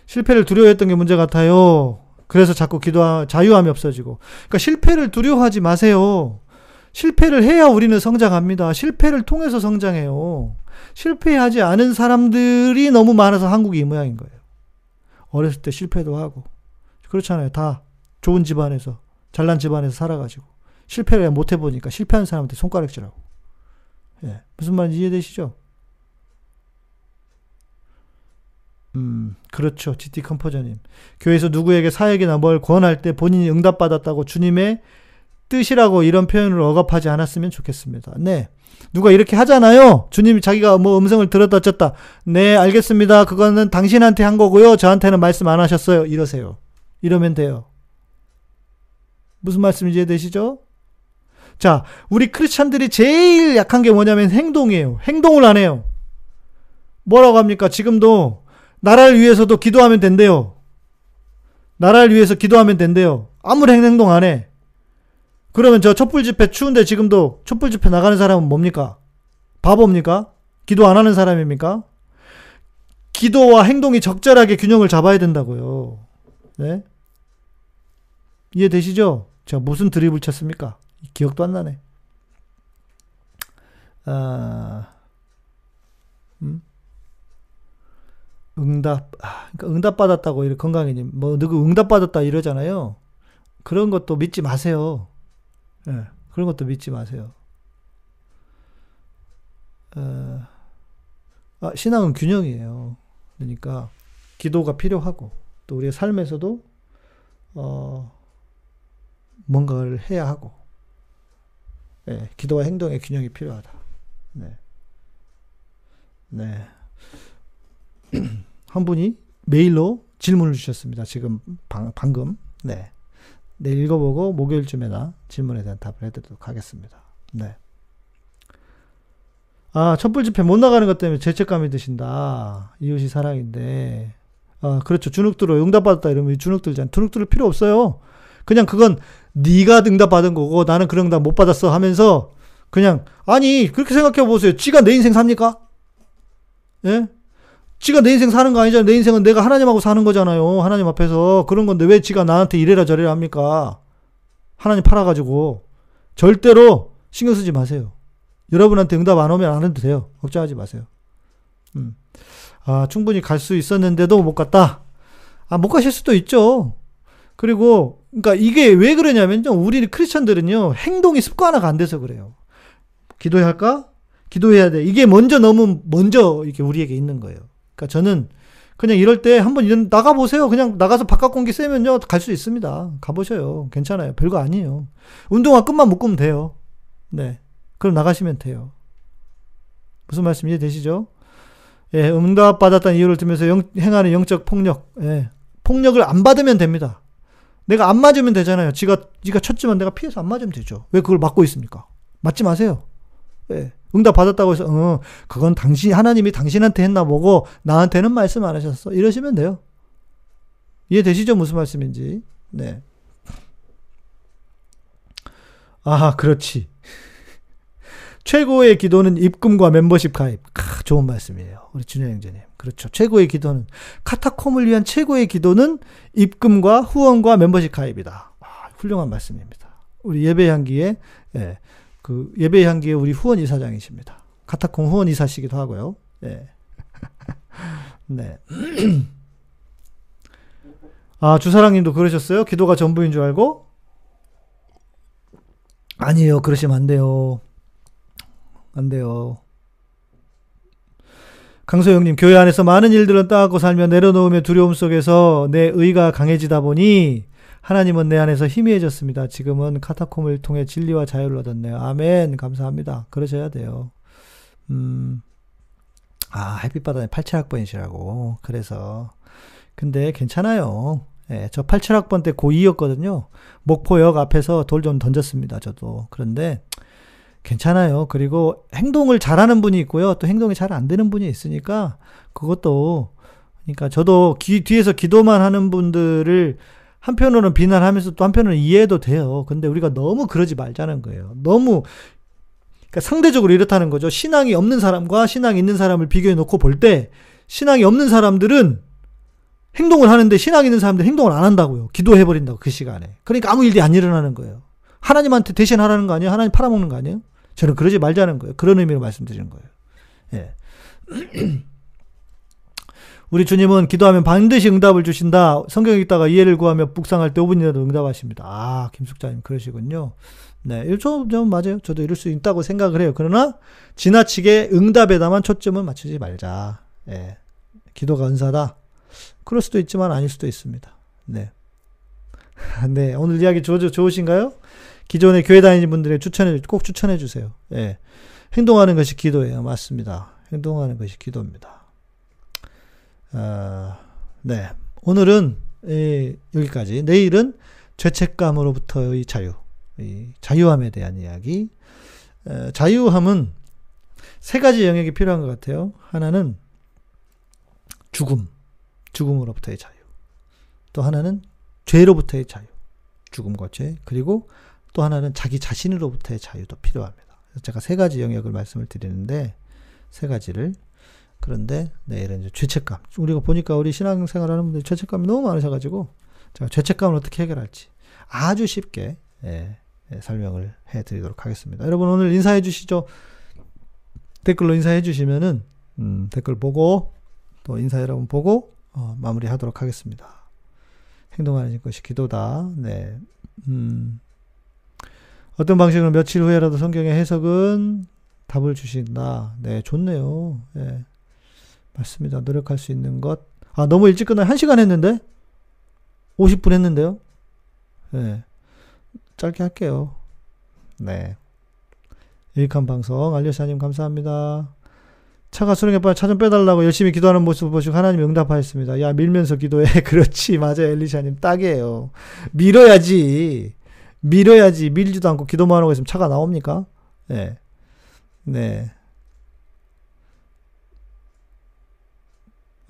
실패를 두려워했던 게 문제 같아요. 그래서 자꾸 기도 자유함이 없어지고. 그러니까 실패를 두려워하지 마세요. 실패를 해야 우리는 성장합니다. 실패를 통해서 성장해요. 실패하지 않은 사람들이 너무 많아서 한국이 이 모양인 거예요. 어렸을 때 실패도 하고. 그렇잖아요. 다 좋은 집안에서, 잘난 집안에서 살아가지고. 실패를 못 해보니까 실패한 사람한테 손가락질하고. 예. 무슨 말인지 이해되시죠? 음, 그렇죠. GT 컴포저님. 교회에서 누구에게 사역이나 뭘 권할 때 본인이 응답받았다고 주님의 뜻이라고 이런 표현을 억압하지 않았으면 좋겠습니다. 네. 누가 이렇게 하잖아요. 주님이 자기가 뭐 음성을 들었다 쳤다. 네, 알겠습니다. 그거는 당신한테 한 거고요. 저한테는 말씀 안 하셨어요. 이러세요. 이러면 돼요. 무슨 말씀인지 이해되시죠? 자, 우리 크리스찬들이 제일 약한 게 뭐냐면 행동이에요. 행동을 안 해요. 뭐라고 합니까? 지금도 나라를 위해서도 기도하면 된대요. 나라를 위해서 기도하면 된대요. 아무런 행동 안 해. 그러면 저 촛불 집회 추운데 지금도 촛불 집회 나가는 사람은 뭡니까? 바보입니까? 기도 안 하는 사람입니까? 기도와 행동이 적절하게 균형을 잡아야 된다고요. 네? 이해되시죠? 제가 무슨 드립을 쳤습니까? 기억도 안 나네. 아, 음? 응답, 아, 그러니까 응답 받았다고 이렇게 건강해님 뭐 누구 응답 받았다 이러잖아요. 그런 것도 믿지 마세요. 예, 네, 그런 것도 믿지 마세요. 어, 아, 신앙은 균형이에요. 그러니까 기도가 필요하고 또 우리의 삶에서도 어, 뭔가를 해야 하고 네, 기도와 행동의 균형이 필요하다. 네. 네. 한 분이 메일로 질문을 주셨습니다. 지금 방, 방금. 네. 내 읽어보고 목요일쯤에나 질문에 대한 답을 해드리도록 하겠습니다. 네. 아, 촛불 집회 못 나가는 것 때문에 죄책감이 드신다. 이웃이 사랑인데. 아, 그렇죠. 주눅들어 응답받았다 이러면 주눅들잖아. 주눅들 필요 없어요. 그냥 그건 네가 응답받은 거고 나는 그런 응답 못 받았어 하면서 그냥 아니 그렇게 생각해 보세요. 지가 내 인생 삽니까? 예? 지가 내 인생 사는 거 아니잖아요. 내 인생은 내가 하나님하고 사는 거잖아요. 하나님 앞에서. 그런 건데 왜 지가 나한테 이래라 저래라 합니까? 하나님 팔아가지고. 절대로 신경 쓰지 마세요. 여러분한테 응답 안 오면 안 해도 돼요. 걱정하지 마세요. 음. 아, 충분히 갈 수 있었는데도 못 갔다. 아, 못 가실 수도 있죠. 그리고, 그러니까 이게 왜 그러냐면요. 우리 크리스천들은요, 행동이 습관화가 안 돼서 그래요. 기도해야 할까? 기도해야 돼. 이게 먼저 너무 먼저 이렇게 우리에게 있는 거예요. 그러니까 저는 그냥 이럴 때 한번 이런 나가 보세요. 그냥 나가서 바깥 공기 쐬면요 갈 수 있습니다. 가보셔요. 괜찮아요. 별거 아니에요. 운동화 끝만 묶으면 돼요. 네, 그럼 나가시면 돼요. 무슨 말씀 이해되시죠? 예, 응답 받았다는 이유를 들면서 영, 행하는 영적 폭력, 예, 폭력을 안 받으면 됩니다. 내가 안 맞으면 되잖아요. 지가 지가 쳤지만 내가 피해서 안 맞으면 되죠. 왜 그걸 막고 있습니까? 맞지 마세요. 예. 응답 받았다고 해서 어, 그건 당신 하나님이 당신한테 했나 보고 나한테는 말씀 안 하셨어. 이러시면 돼요. 이해되시죠? 무슨 말씀인지. 네. 아, 그렇지. 최고의 기도는 입금과 멤버십 가입. 아, 좋은 말씀이에요. 우리 준영 형제님. 그렇죠. 최고의 기도는 카타콤을 위한 최고의 기도는 입금과 후원과 멤버십 가입이다. 아, 훌륭한 말씀입니다. 우리 예배 향기에 예, 그 예배 향기의 우리 후원 이사장이십니다. 카타콤 후원 이사시기도 하고요. 네. 네. 아, 주사랑님도 그러셨어요? 기도가 전부인 줄 알고? 아니에요. 그러시면 안 돼요. 안 돼요. 강소영님, 교회 안에서 많은 일들은 따갖고 살며 내려놓으며 두려움 속에서 내 의가 강해지다 보니 하나님은 내 안에서 희미해졌습니다. 지금은 카타콤을 통해 진리와 자유를 얻었네요. 아멘. 감사합니다. 그러셔야 돼요. 음, 아, 햇빛바다에 87학번이시라고. 그래서. 근데 괜찮아요. 예, 저 87학번 때 고2였거든요. 목포역 앞에서 돌 좀 던졌습니다. 저도. 그런데 괜찮아요. 그리고 행동을 잘하는 분이 있고요. 또 행동이 잘 안 되는 분이 있으니까 그것도 그러니까 저도 기, 뒤에서 기도만 하는 분들을 한편으로는 비난하면서 또 한편으로는 이해도 돼요. 근데 우리가 너무 그러지 말자는 거예요. 너무 그러니까 상대적으로 이렇다는 거죠. 신앙이 없는 사람과 신앙이 있는 사람을 비교해 놓고 볼 때 신앙이 없는 사람들은 행동을 하는데 신앙 있는 사람들 행동을 안 한다고요. 기도해 버린다고 그 시간에. 그러니까 아무 일이 안 일어나는 거예요. 하나님한테 대신 하라는 거 아니에요? 하나님 팔아먹는 거 아니에요? 저는 그러지 말자는 거예요. 그런 의미로 말씀드리는 거예요. 예. 우리 주님은 기도하면 반드시 응답을 주신다. 성경 읽다가 이해를 구하며 묵상할 때 5분이라도 응답하십니다. 아, 김숙자님 그러시군요. 네, 1초 좀 맞아요. 저도 이럴 수 있다고 생각을 해요. 그러나 지나치게 응답에다만 초점을 맞추지 말자. 예. 기도가 은사다. 그럴 수도 있지만 아닐 수도 있습니다. 네. 네, 오늘 이야기 좋, 좋으신가요? 기존에 교회 다니는 분들에게 추천해, 꼭 추천해 주세요. 예. 행동하는 것이 기도예요. 맞습니다. 행동하는 것이 기도입니다. 아, 네. 오늘은 예, 여기까지. 내일은 죄책감으로부터의 자유, 이 자유함에 대한 이야기. 에, 자유함은 세 가지 영역이 필요한 것 같아요. 하나는 죽음, 죽음으로부터의 자유. 또 하나는 죄로부터의 자유, 죽음과 죄. 그리고 또 하나는 자기 자신으로부터의 자유도 필요합니다. 제가 세 가지 영역을 말씀을 드리는데 세 가지를 그런데 내일은 이제 죄책감. 우리가 보니까 우리 신앙생활 하는 분들 죄책감이 너무 많으셔가지고 제가 죄책감을 어떻게 해결할지 아주 쉽게 예, 예, 설명을 해드리도록 하겠습니다. 여러분 오늘 인사해 주시죠. 댓글로 인사해 주시면은 음, 댓글 보고 또 인사 여러분 보고 어, 마무리하도록 하겠습니다. 행동하는 것이 기도다. 네. 음, 어떤 방식으로 며칠 후에라도 성경의 해석은 답을 주신다. 네, 좋네요. 예. 맞습니다. 노력할 수 있는 것. 아, 너무 일찍 끝나. 1시간 했는데? 50분 했는데요? 네. 짧게 할게요. 네. 유익한 방송, 알려사님 감사합니다. 차가 수령에 빠져 차 좀 빼달라고 열심히 기도하는 모습을 보시고 하나님 응답하였습니다. 야, 밀면서 기도해. 그렇지. 맞아요. 엘리샤님. 딱이에요. 밀어야지. 밀어야지. 밀지도 않고 기도만 하고 있으면 차가 나옵니까? 네. 네.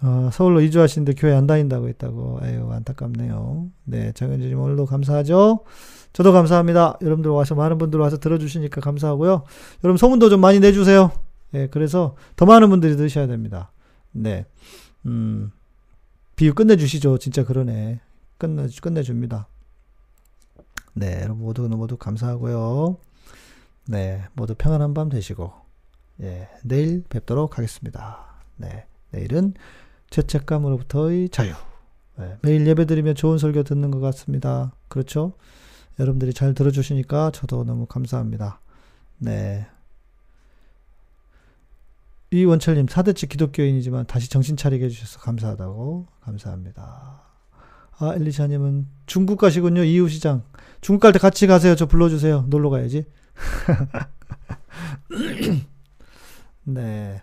어, 서울로 이주하시는데 교회 안 다닌다고 했다고. 에휴, 안타깝네요. 네, 장현주님 오늘도 감사하죠? 저도 감사합니다. 여러분들 와서, 많은 분들 와서 들어주시니까 감사하고요. 여러분 소문도 좀 많이 내주세요. 예, 네, 그래서 더 많은 분들이 들으셔야 됩니다. 네. 음, 비유 끝내주시죠. 진짜 그러네. 끝내, 끝내줍니다. 네, 여러분 모두, 모두 감사하고요. 네, 모두 평안한 밤 되시고, 예, 내일 뵙도록 하겠습니다. 네, 내일은 죄책감으로부터의 자유. 네, 매일 예배 드리면 좋은 설교 듣는 것 같습니다. 그렇죠? 여러분들이 잘 들어주시니까 저도 너무 감사합니다. 네. 이원철님, 사대치 기독교인이지만 다시 정신 차리게 해주셔서 감사하다고. 감사합니다. 아, 엘리샤님은 중국 가시군요. 이웃시장. 중국 갈 때 같이 가세요. 저 불러주세요. 놀러 가야지. 네.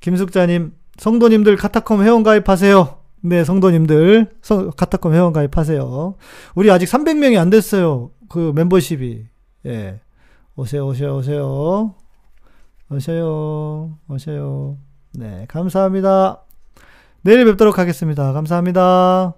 김숙자님, 성도님들 카타콤 회원 가입하세요. 네, 성도님들 성, 카타콤 회원 가입하세요. 우리 아직 300명이 안 됐어요. 그 멤버십이. 예. 오세요, 오세요, 오세요. 오세요. 오세요. 네, 감사합니다. 내일 뵙도록 하겠습니다. 감사합니다.